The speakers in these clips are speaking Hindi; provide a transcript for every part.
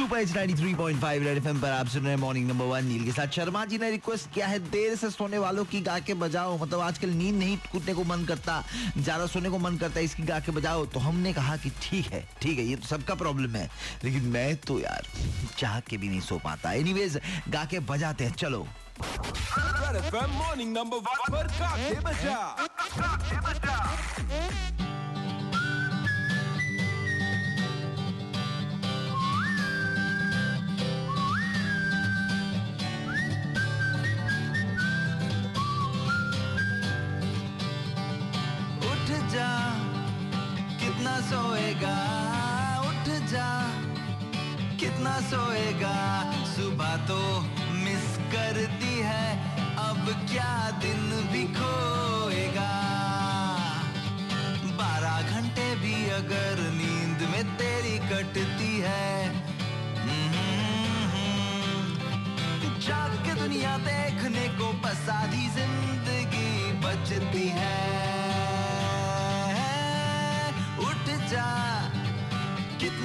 सुपर एच 93.5 रेड एफएम पर आप सुन रहे हैं मॉर्निंग नंबर वन। नील के साथ शर्मा जी ने रिक्वेस्ट किया है, देर से सोने वालों की गा के बजाओ। मतलब आजकल नींद नहीं कूदने को मन करता, ज़्यादा सोने को मन करता है इसकी गा के बजाओ। तो हमने कहा कि ठीक है ठीक है, ये तो सबका प्रॉब्लम है। लेकिन मैं तो यार, चाह के भी नहीं सो पाता। एनीवेज गा के बजाते हैं, चलो। मॉर्निंग नंबर वन पर काके बजा। सोएगा उठ जा। कितना सोएगा सुबह तो मिस करती है अब क्या दिन भी खोएगा। बारह घंटे भी अगर नींद में तेरी कटती है हम्म, जाग के दुनिया देखने को आधी ज़िंदगी।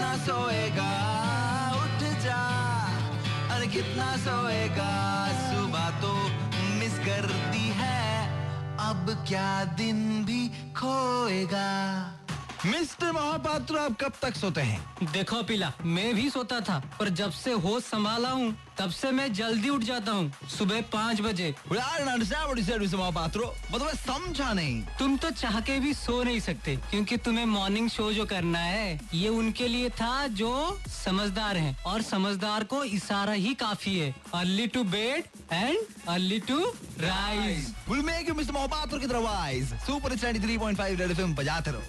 कितना सोएगा? उठ जा। अरे कितना सोएगा? सुबह तो मिस करती है। अब क्या दिन भी खोएगा? मिस्टर महापात्र आप कब तक सोते हैं देखो पिला मैं भी सोता था पर जब से होश संभाला हूँ तब से मैं जल्दी उठ जाता हूँ सुबह पाँच बजे. महापात्रो मतलब समझा नहीं तुम तो चाह के भी सो नहीं सकते क्योंकि तुम्हें मॉर्निंग शो जो करना है ये उनके लिए था जो समझदार हैं और समझदार को इशारा ही काफ़ी है early to bed and early to rise Mr. Mahapatro की तरह wise. Super 93.5 Red FM बजाते रहो